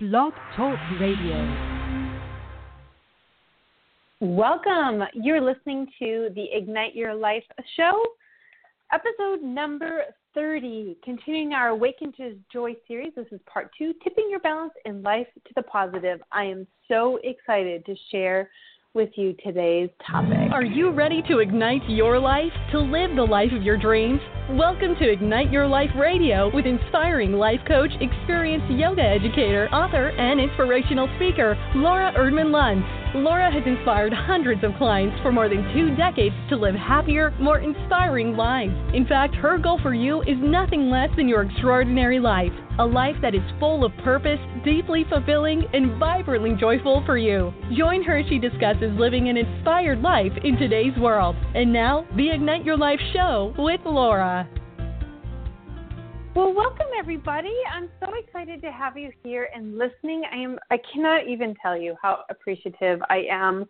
Blog Talk Radio. Welcome. You're listening to the Ignite Your Life show, episode number 30, continuing our Awaken to Joy series. This is part two, tipping your balance in life to the positive. I am so excited to share with you today's topic. Are you ready to ignite your life, to live the life of your dreams? Welcome to Ignite Your Life Radio with inspiring life coach, experienced yoga educator, author, and inspirational speaker, Laura Erdman Luntz. Laura has inspired hundreds of clients for more than two decades to live happier, more inspiring lives. In fact, her goal for you is nothing less than your extraordinary life a life that is full of purpose, deeply fulfilling, and vibrantly joyful for you. Join her as she discusses living an inspired life in today's world. And now, the Ignite Your Life show with Laura. Well, welcome everybody. I'm so excited to have you here and listening. I am I cannot even tell you how appreciative I am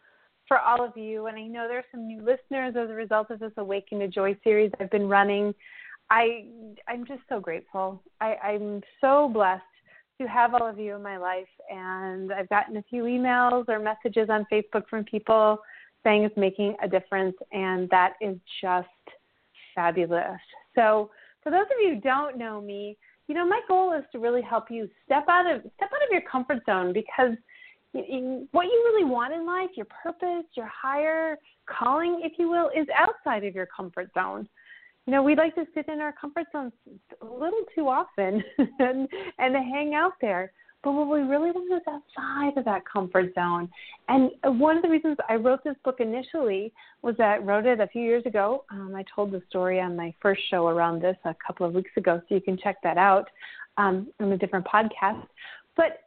for all of you and I know there's some new listeners as a result of this Awaken to Joy series I've been running. I I'm just so grateful. I, I'm so blessed to have all of you in my life and I've gotten a few emails or messages on Facebook from people saying it's making a difference and that is just fabulous. So for those of you who don't know me, you know, my goal is to really help you step out of step out of your comfort zone because what you really want in life, your purpose, your higher calling, if you will, is outside of your comfort zone. You know, we like to sit in our comfort zones a little too often and and hang out there. But what we really want is outside of that comfort zone. And one of the reasons I wrote this book initially was that I wrote it a few years ago. Um, I told the story on my first show around this a couple of weeks ago, so you can check that out um, on a different podcast. But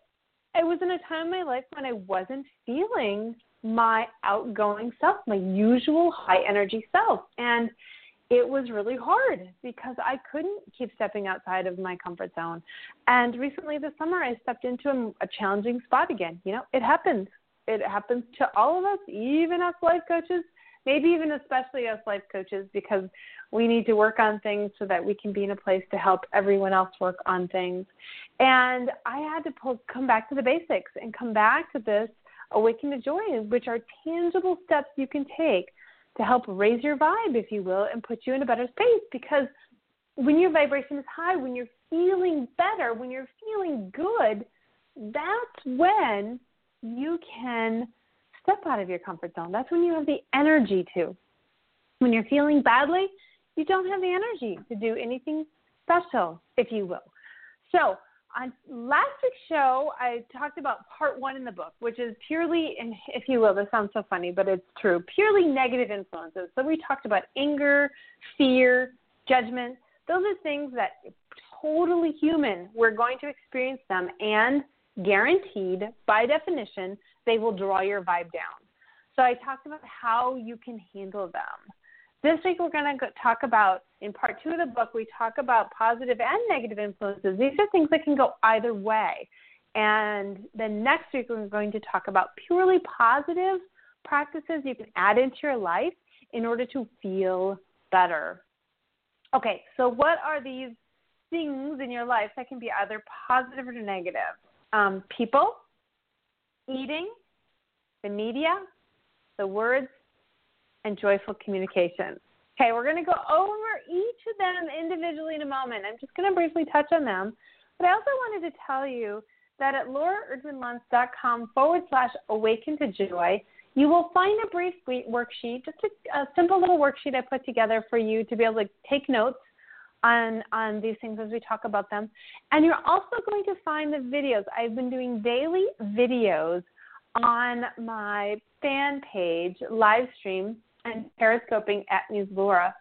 it was in a time in my life when I wasn't feeling my outgoing self, my usual high energy self. And it was really hard because I couldn't keep stepping outside of my comfort zone. And recently this summer, I stepped into a, a challenging spot again. You know, it happens. It happens to all of us, even us life coaches, maybe even especially us life coaches, because we need to work on things so that we can be in a place to help everyone else work on things. And I had to pull, come back to the basics and come back to this awaken to joy, which are tangible steps you can take to help raise your vibe, if you will, and put you in a better space. Because when your vibration is high, when you're feeling better, when you're feeling good, that's when you can step out of your comfort zone. That's when you have the energy to. When you're feeling badly, you don't have the energy to do anything special, if you will. So, on last week's show, I talked about part one in the book, which is purely, if you will, this sounds so funny, but it's true, purely negative influences. So we talked about anger, fear, judgment. Those are things that totally human. We're going to experience them, and guaranteed, by definition, they will draw your vibe down. So I talked about how you can handle them. This week we're going to talk about, in part two of the book, we talk about positive and negative influences. These are things that can go either way. And then next week we're going to talk about purely positive practices you can add into your life in order to feel better. Okay, so what are these things in your life that can be either positive or negative? Um, people, eating, the media, the words, and joyful communication. Okay, we're going to go over each of them individually in a moment. I'm just going to briefly touch on them. But I also wanted to tell you that at lauraerdmanluntz.com forward slash awaken to joy, you will find a brief worksheet, just a, a simple little worksheet I put together for you to be able to take notes on on these things as we talk about them. And you're also going to find the videos. I've been doing daily videos on my fan page live stream and periscoping at Muse Laura.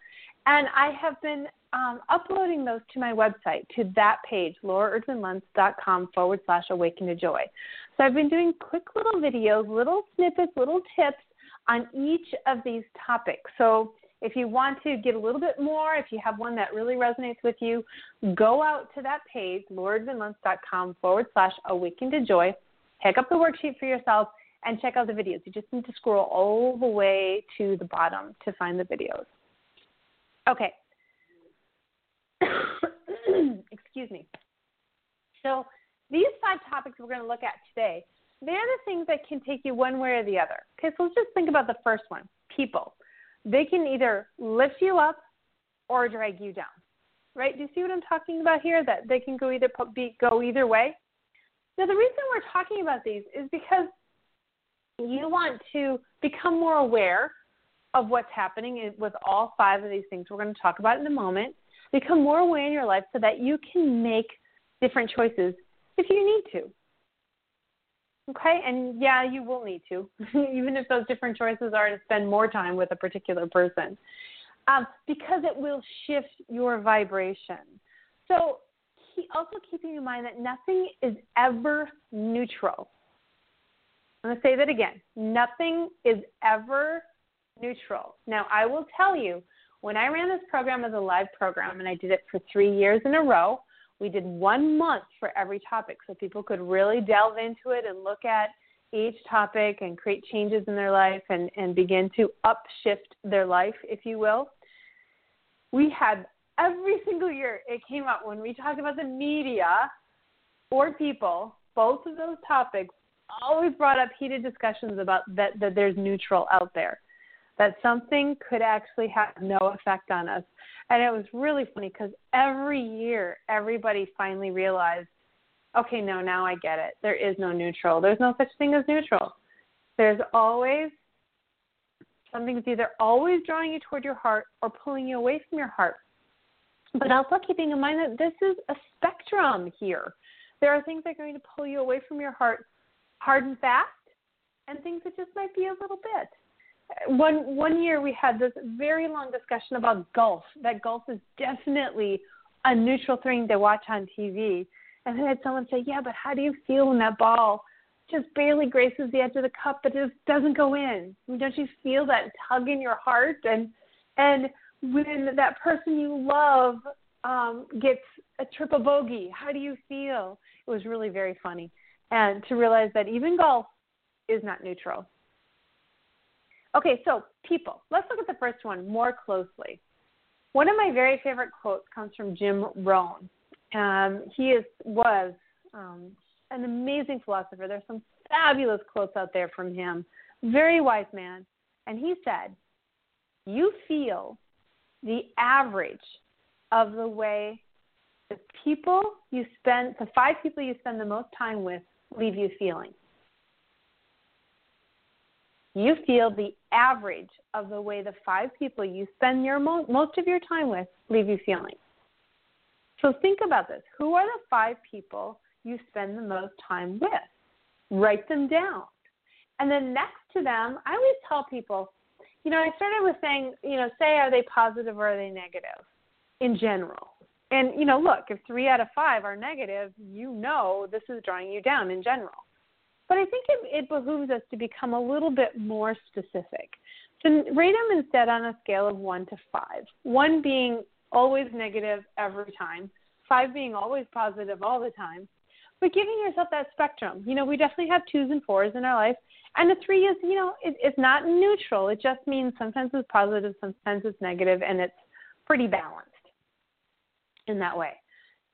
And I have been um, uploading those to my website, to that page, lauraerdmanluntz.com forward slash awaken to joy. So I've been doing quick little videos, little snippets, little tips on each of these topics. So if you want to get a little bit more, if you have one that really resonates with you, go out to that page, lauraerdmanluntz.com forward slash awaken to joy, pick up the worksheet for yourself, and check out the videos. You just need to scroll all the way to the bottom to find the videos. Okay. Excuse me. So these five topics we're going to look at today, they're the things that can take you one way or the other. Okay, so let's just think about the first one people. They can either lift you up or drag you down. Right? Do you see what I'm talking about here? That they can go either go either way. Now, the reason we're talking about these is because you want to become more aware of what's happening with all five of these things we're going to talk about in a moment. Become more aware in your life so that you can make different choices if you need to. Okay, and yeah, you will need to, even if those different choices are to spend more time with a particular person, um, because it will shift your vibration. So, also keeping in mind that nothing is ever neutral. I'm going to say that again. Nothing is ever neutral. Now, I will tell you, when I ran this program as a live program, and I did it for three years in a row, we did one month for every topic so people could really delve into it and look at each topic and create changes in their life and, and begin to upshift their life, if you will. We had every single year it came up when we talked about the media or people, both of those topics always brought up heated discussions about that, that there's neutral out there, that something could actually have no effect on us. And it was really funny because every year, everybody finally realized, okay, no, now I get it. There is no neutral. There's no such thing as neutral. There's always something that's either always drawing you toward your heart or pulling you away from your heart. But also keeping in mind that this is a spectrum here. There are things that are going to pull you away from your heart hard and fast, and things that just might be a little bit one one year we had this very long discussion about golf. That golf is definitely a neutral thing to watch on TV. And then I had someone say, "Yeah, but how do you feel when that ball just barely graces the edge of the cup, but it just doesn't go in? Don't you feel that tug in your heart? And and when that person you love um, gets a triple bogey, how do you feel? It was really very funny, and to realize that even golf is not neutral. Okay, so people. Let's look at the first one more closely. One of my very favorite quotes comes from Jim Rohn. Um, he is was um, an amazing philosopher. There's some fabulous quotes out there from him. Very wise man, and he said, "You feel the average of the way the people you spend, the five people you spend the most time with, leave you feeling." you feel the average of the way the five people you spend your mo- most of your time with leave you feeling. So think about this. Who are the five people you spend the most time with? Write them down. And then next to them, I always tell people, you know, I started with saying, you know, say are they positive or are they negative in general. And, you know, look, if three out of five are negative, you know this is drawing you down in general. But I think it, it behooves us to become a little bit more specific. So rate them instead on a scale of one to five. One being always negative every time, five being always positive all the time. But giving yourself that spectrum. You know, we definitely have twos and fours in our life. And the three is, you know, it, it's not neutral. It just means sometimes it's positive, sometimes it's negative, and it's pretty balanced in that way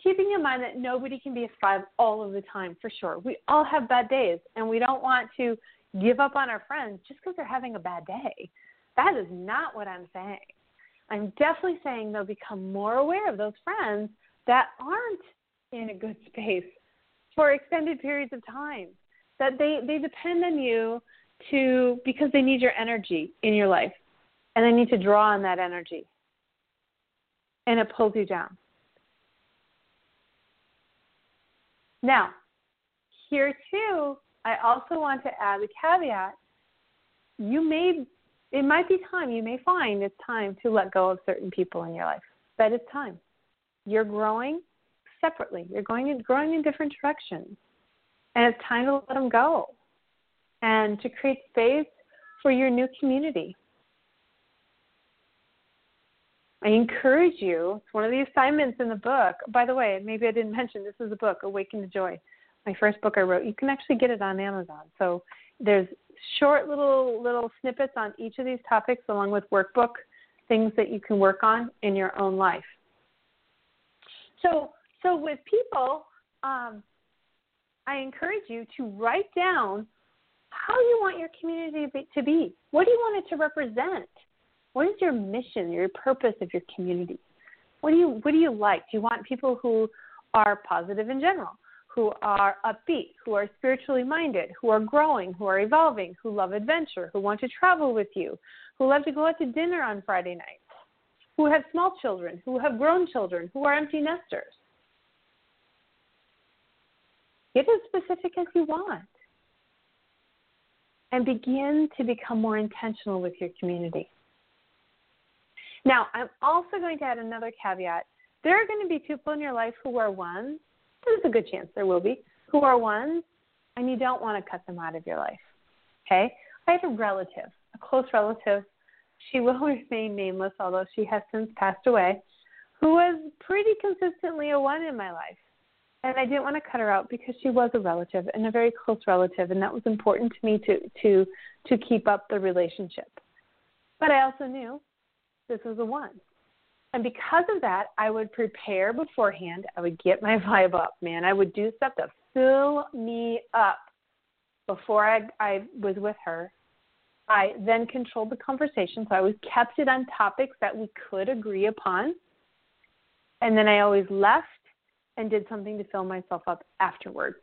keeping in mind that nobody can be a five all of the time for sure. We all have bad days, and we don't want to give up on our friends just because they're having a bad day. That is not what I'm saying. I'm definitely saying they'll become more aware of those friends that aren't in a good space for extended periods of time. That they, they depend on you to because they need your energy in your life and they need to draw on that energy. And it pulls you down. Now, here too, I also want to add a caveat. You may, it might be time, you may find it's time to let go of certain people in your life. That is time. You're growing separately, you're going in, growing in different directions. And it's time to let them go and to create space for your new community. I encourage you, it's one of the assignments in the book. By the way, maybe I didn't mention this is a book, Awaken to Joy, my first book I wrote. You can actually get it on Amazon. So there's short little little snippets on each of these topics along with workbook things that you can work on in your own life. So so with people, um, I encourage you to write down how you want your community to be. What do you want it to represent? What is your mission, your purpose of your community? What do you what do you like? Do you want people who are positive in general, who are upbeat, who are spiritually minded, who are growing, who are evolving, who love adventure, who want to travel with you, who love to go out to dinner on Friday nights, who have small children, who have grown children, who are empty nesters? Get as specific as you want and begin to become more intentional with your community. Now, I'm also going to add another caveat. There are going to be people in your life who are ones, there's a good chance there will be, who are ones, and you don't want to cut them out of your life. Okay? I have a relative, a close relative. She will remain nameless, although she has since passed away, who was pretty consistently a one in my life. And I didn't want to cut her out because she was a relative and a very close relative, and that was important to me to to to keep up the relationship. But I also knew this was a one. And because of that, I would prepare beforehand. I would get my vibe up, man. I would do stuff to fill me up before I, I was with her. I then controlled the conversation, so I always kept it on topics that we could agree upon. And then I always left and did something to fill myself up afterward.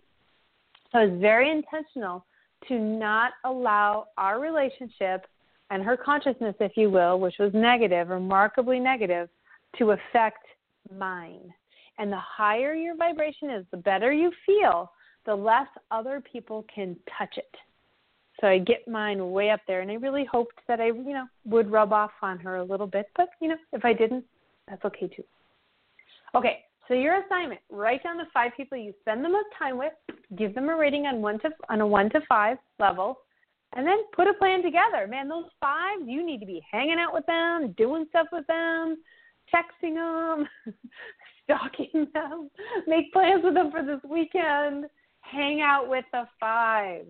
So I was very intentional to not allow our relationship and her consciousness, if you will, which was negative, remarkably negative, to affect mine. And the higher your vibration is, the better you feel, the less other people can touch it. So I get mine way up there, and I really hoped that I, you know, would rub off on her a little bit. But you know, if I didn't, that's okay too. Okay, so your assignment: write down the five people you spend the most time with, give them a rating on one to on a one to five level, and then put a plan together. Man, those five, you need to be hanging out with them, doing stuff with them, texting them, stalking them, make plans with them for this weekend, hang out with the five.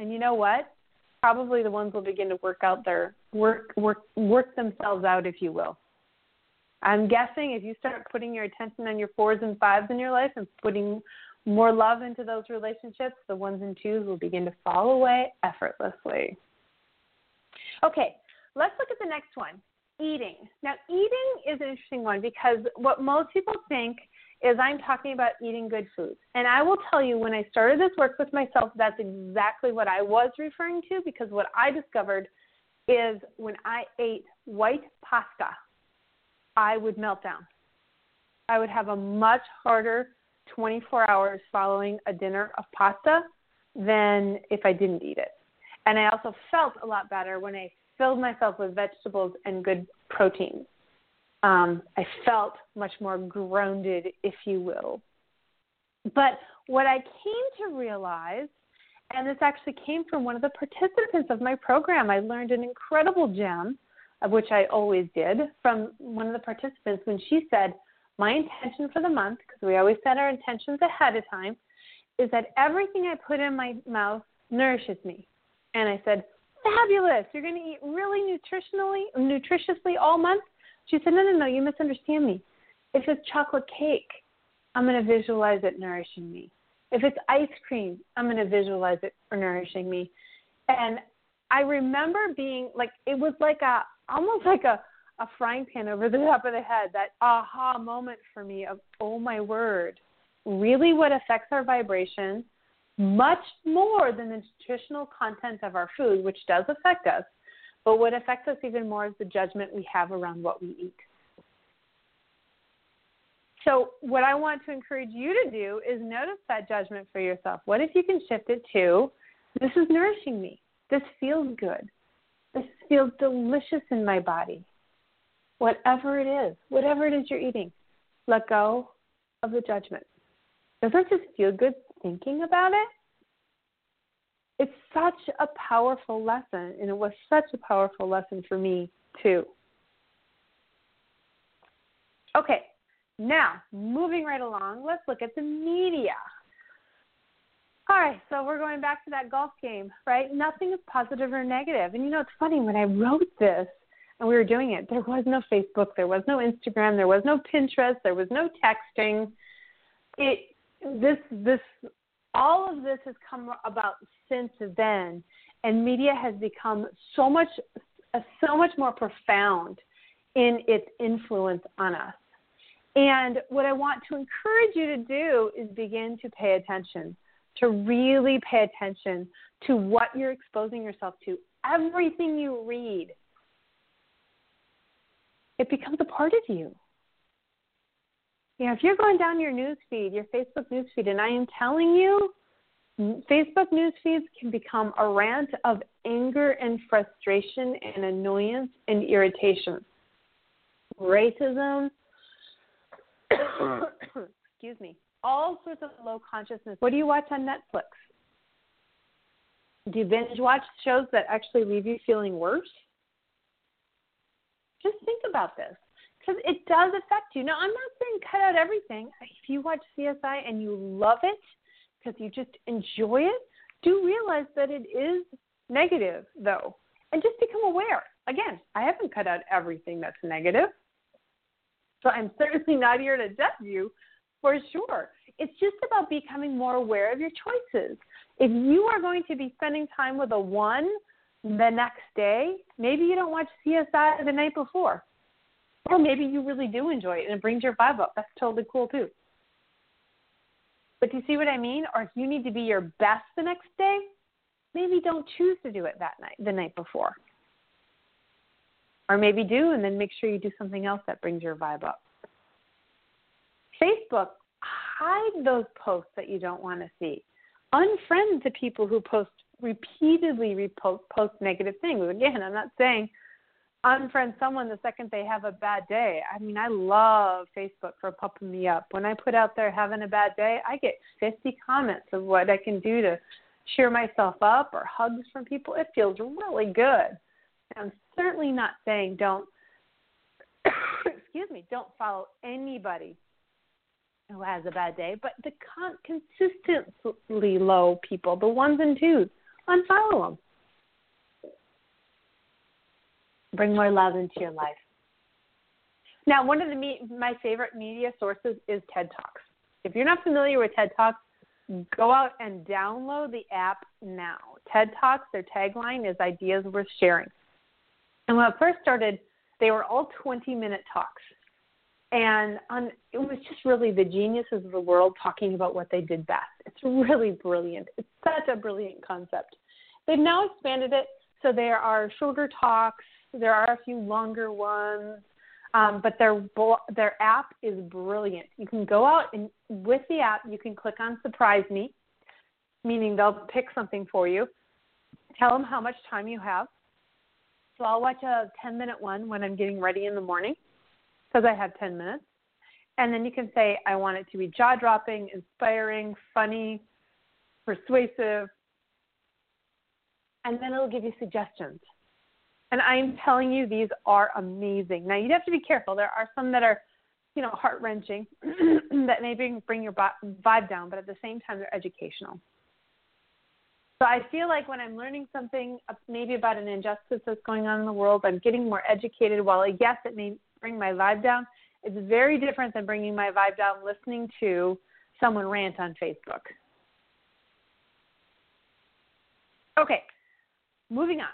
And you know what? Probably the ones will begin to work out their work work work themselves out, if you will. I'm guessing if you start putting your attention on your fours and fives in your life and putting more love into those relationships, the ones and twos will begin to fall away effortlessly. Okay, let's look at the next one eating. Now, eating is an interesting one because what most people think is I'm talking about eating good food. And I will tell you, when I started this work with myself, that's exactly what I was referring to because what I discovered is when I ate white pasta, I would melt down. I would have a much harder 24 hours following a dinner of pasta than if I didn't eat it. And I also felt a lot better when I filled myself with vegetables and good protein. Um, I felt much more grounded, if you will. But what I came to realize, and this actually came from one of the participants of my program, I learned an incredible gem, of which I always did, from one of the participants when she said, my intention for the month, because we always set our intentions ahead of time, is that everything I put in my mouth nourishes me. And I said, fabulous. You're going to eat really nutritionally, nutritiously all month. She said, no, no, no, you misunderstand me. If it's chocolate cake, I'm going to visualize it nourishing me. If it's ice cream, I'm going to visualize it nourishing me. And I remember being like, it was like a, almost like a, a frying pan over the top of the head, that aha moment for me of, oh my word, really what affects our vibration much more than the nutritional content of our food, which does affect us, but what affects us even more is the judgment we have around what we eat. So, what I want to encourage you to do is notice that judgment for yourself. What if you can shift it to, this is nourishing me? This feels good. This feels delicious in my body whatever it is, whatever it is you're eating, let go of the judgment. Doesn't just feel good thinking about it? It's such a powerful lesson, and it was such a powerful lesson for me, too. Okay, now moving right along, let's look at the media. All right, so we're going back to that golf game, right? Nothing is positive or negative. And you know, it's funny, when I wrote this, and we were doing it. There was no Facebook, there was no Instagram, there was no Pinterest, there was no texting. it this this all of this has come about since then, and media has become so much so much more profound in its influence on us. And what I want to encourage you to do is begin to pay attention, to really pay attention to what you're exposing yourself to. Everything you read, it becomes a part of you. You know, if you're going down your news feed, your Facebook news feed, and I am telling you, Facebook news feeds can become a rant of anger and frustration and annoyance and irritation. Racism, excuse me, all sorts of low consciousness. What do you watch on Netflix? Do you binge watch shows that actually leave you feeling worse? Just think about this because it does affect you. Now, I'm not saying cut out everything. If you watch CSI and you love it because you just enjoy it, do realize that it is negative, though, and just become aware. Again, I haven't cut out everything that's negative. So I'm certainly not here to judge you for sure. It's just about becoming more aware of your choices. If you are going to be spending time with a one the next day, maybe you don't watch CSI the night before. Or maybe you really do enjoy it and it brings your vibe up. That's totally cool too. But do you see what I mean? Or if you need to be your best the next day, maybe don't choose to do it that night, the night before. Or maybe do and then make sure you do something else that brings your vibe up. Facebook, hide those posts that you don't want to see. Unfriend the people who post repeatedly repost post negative things. Again, I'm not saying unfriend someone the second they have a bad day. I mean, I love Facebook for pumping me up. When I put out there having a bad day, I get 50 comments of what I can do to cheer myself up or hugs from people. It feels really good. I'm certainly not saying don't excuse me, don't follow anybody who has a bad day, but the con- consistently low people, the ones and twos, unfollow them bring more love into your life. Now, one of the me- my favorite media sources is TED Talks. If you're not familiar with TED Talks, go out and download the app now. TED Talks, their tagline is ideas worth sharing. And when I first started, they were all 20 minute talks. And on, it was just really the geniuses of the world talking about what they did best. It's really brilliant. It's such a brilliant concept. They've now expanded it so there are shorter talks, there are a few longer ones, um, but their their app is brilliant. You can go out and with the app, you can click on Surprise Me, meaning they'll pick something for you. Tell them how much time you have. So I'll watch a 10 minute one when I'm getting ready in the morning because I have 10 minutes. And then you can say, I want it to be jaw dropping, inspiring, funny, persuasive. And then it'll give you suggestions. And I'm telling you, these are amazing. Now, you'd have to be careful. There are some that are, you know, heart wrenching that maybe bring your vibe down, but at the same time, they're educational. So I feel like when I'm learning something, uh, maybe about an injustice that's going on in the world, I'm getting more educated. While yes, it may bring my vibe down, it's very different than bringing my vibe down listening to someone rant on Facebook. Okay, moving on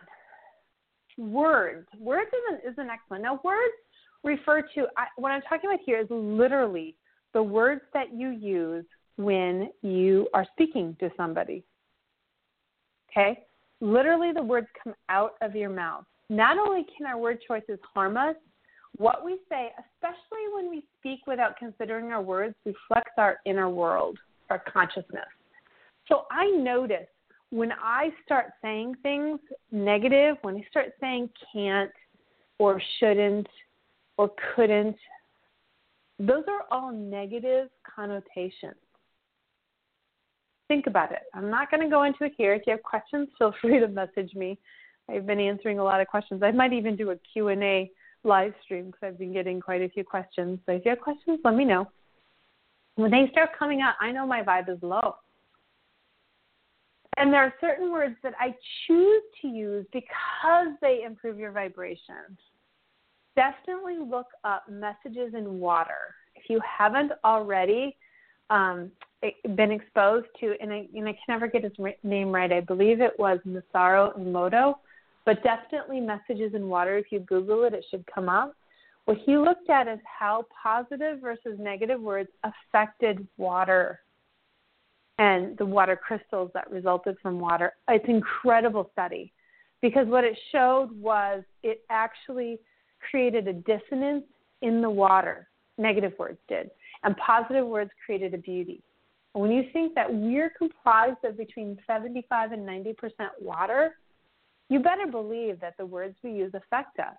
words. Words is, an, is the next one. Now, words refer to I, what I'm talking about here is literally the words that you use when you are speaking to somebody. Okay? Literally, the words come out of your mouth. Not only can our word choices harm us, what we say, especially when we speak without considering our words, reflects our inner world, our consciousness. So I notice when I start saying things negative, when I start saying can't or shouldn't or couldn't, those are all negative connotations. Think about it. I'm not going to go into it here. If you have questions, feel free to message me. I've been answering a lot of questions. I might even do a Q&A live stream because I've been getting quite a few questions. So if you have questions, let me know. When they start coming out, I know my vibe is low. And there are certain words that I choose to use because they improve your vibration. Definitely look up messages in water. If you haven't already, um, been exposed to, and I, and I can never get his name right. I believe it was Masaru Emoto, but definitely Messages in Water. If you Google it, it should come up. What he looked at is how positive versus negative words affected water and the water crystals that resulted from water. It's an incredible study because what it showed was it actually created a dissonance in the water. Negative words did, and positive words created a beauty. And when you think that we're comprised of between 75 and 90% water, you better believe that the words we use affect us.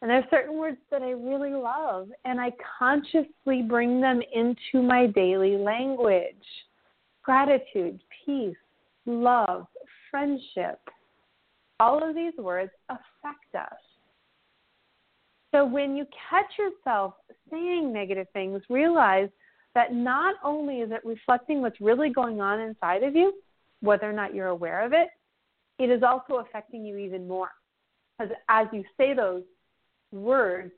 And there's certain words that I really love, and I consciously bring them into my daily language gratitude, peace, love, friendship. All of these words affect us. So when you catch yourself saying negative things, realize that not only is it reflecting what's really going on inside of you, whether or not you're aware of it, it is also affecting you even more. Because as you say those words,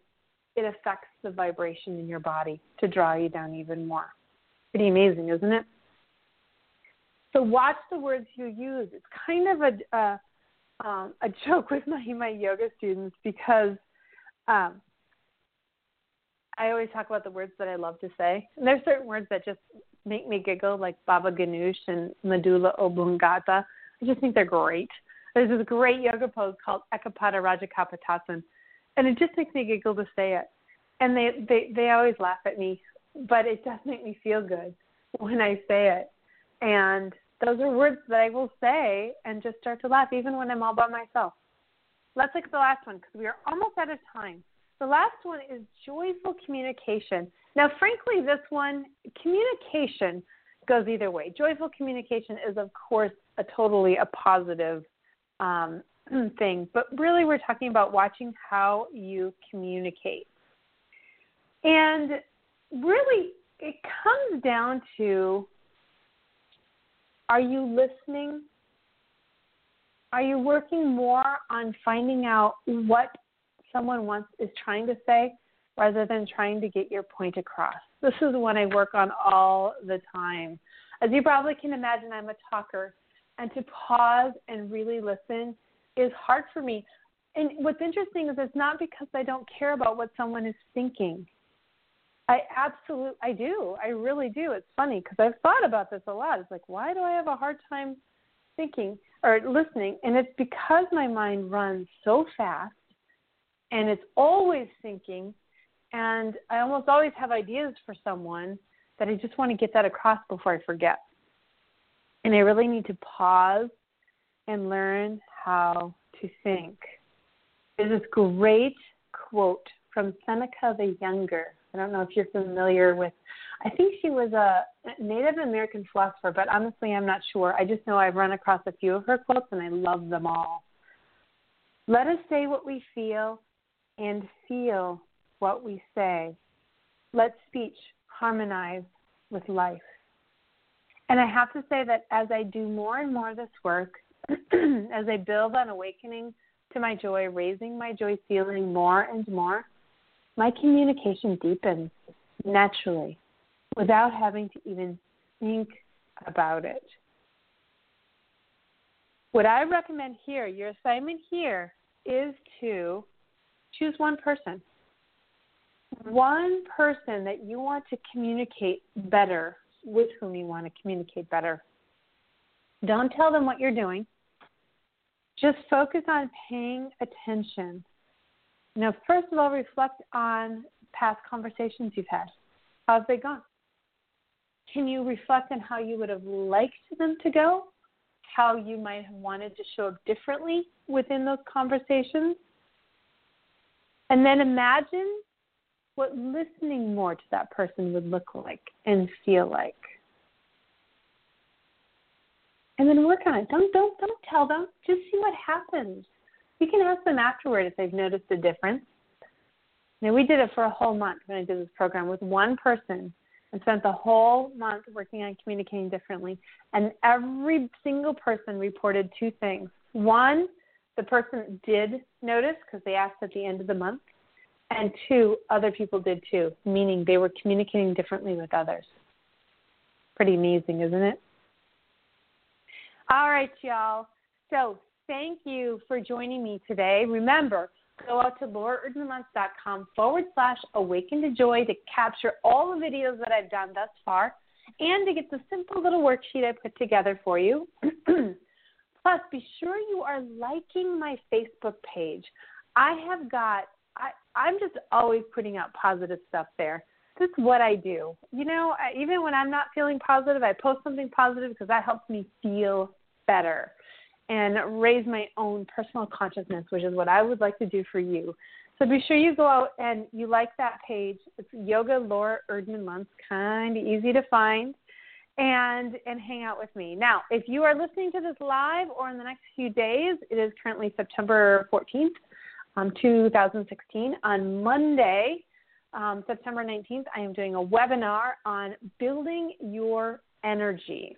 it affects the vibration in your body to draw you down even more. Pretty amazing, isn't it? So watch the words you use. It's kind of a a, um, a joke with my my yoga students because um, I always talk about the words that I love to say. And there's certain words that just make me giggle, like Baba Ganoush and Medulla Oblongata. I just think they're great. There's this great yoga pose called Ekapada Rajakapotasana, and it just makes me giggle to say it. And they, they, they always laugh at me, but it does make me feel good when I say it. And those are words that I will say and just start to laugh, even when I'm all by myself. Let's look at the last one because we are almost out of time. The last one is joyful communication. Now, frankly, this one, communication goes either way. Joyful communication is, of course, a totally a positive um, thing, but really, we're talking about watching how you communicate. And really, it comes down to are you listening? Are you working more on finding out what someone wants is trying to say rather than trying to get your point across? This is one I work on all the time. As you probably can imagine, I'm a talker, and to pause and really listen is hard for me. And what's interesting is it's not because I don't care about what someone is thinking. I absolutely, I do. I really do. It's funny because I've thought about this a lot. It's like, why do I have a hard time thinking or listening? And it's because my mind runs so fast and it's always thinking. And I almost always have ideas for someone that I just want to get that across before I forget. And I really need to pause and learn how to think. There's this great quote from Seneca the Younger I don't know if you're familiar with. I think she was a Native American philosopher, but honestly, I'm not sure. I just know I've run across a few of her quotes and I love them all. Let us say what we feel and feel what we say. Let speech harmonize with life. And I have to say that as I do more and more of this work, as I build on awakening to my joy, raising my joy ceiling more and more, my communication deepens naturally without having to even think about it. What I recommend here, your assignment here is to choose one person. One person that you want to communicate better, with whom you want to communicate better. Don't tell them what you're doing. Just focus on paying attention now, first of all, reflect on past conversations you've had. How's they gone? Can you reflect on how you would have liked them to go? How you might have wanted to show up differently within those conversations? And then imagine what listening more to that person would look like and feel like. And then work on it. Don't don't don't tell them. Just see what happens. You can ask them afterward if they've noticed a difference. Now, we did it for a whole month when I did this program with one person and spent the whole month working on communicating differently. And every single person reported two things. One, the person did notice because they asked at the end of the month. And two, other people did too, meaning they were communicating differently with others. Pretty amazing, isn't it? All right, y'all. So thank you for joining me today. Remember, go out to lauraerdmanluntz.com forward slash awaken to joy to capture all the videos that I've done thus far and to get the simple little worksheet I put together for you. Plus, be sure you are liking my Facebook page. I have got, I, I'm just always putting out positive stuff there. That's what I do. You know, I, even when I'm not feeling positive, I post something positive because that helps me feel better and raise my own personal consciousness, which is what I would like to do for you. So be sure you go out and you like that page. It's Yoga Laura Erdman Luntz, kind of easy to find, and and hang out with me. Now, if you are listening to this live or in the next few days, it is currently September 14th, um, 2016. On Monday, um, September 19th, I am doing a webinar on building your energy.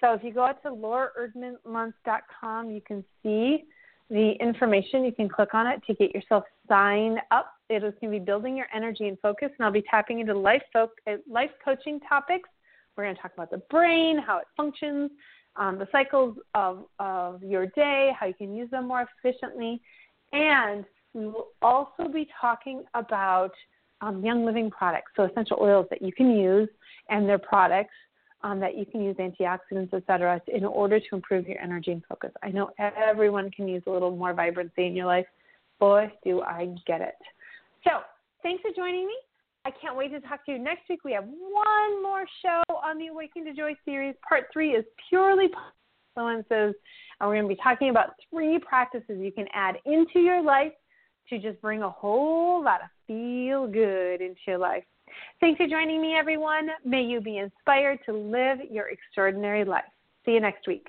So if you go out to lauraerdmanluntz.com, you can see the information. You can click on it to get yourself signed up. It is going to be building your energy and focus, and I'll be tapping into life, fo- uh, life coaching topics. We're going to talk about the brain, how it functions, um, the cycles of, of your day, how you can use them more efficiently, and we will also be talking about um, Young Living products, so essential oils that you can use and their products um, that you can use antioxidants, etc., in order to improve your energy and focus. I know everyone can use a little more vibrancy in your life. Boy, do I get it. So, thanks for joining me. I can't wait to talk to you next week. We have one more show on the Awaken to Joy series. Part three is purely influences, and we're going to be talking about three practices you can add into your life to just bring a whole lot of feel good into your life. Thanks for joining me, everyone. May you be inspired to live your extraordinary life. See you next week.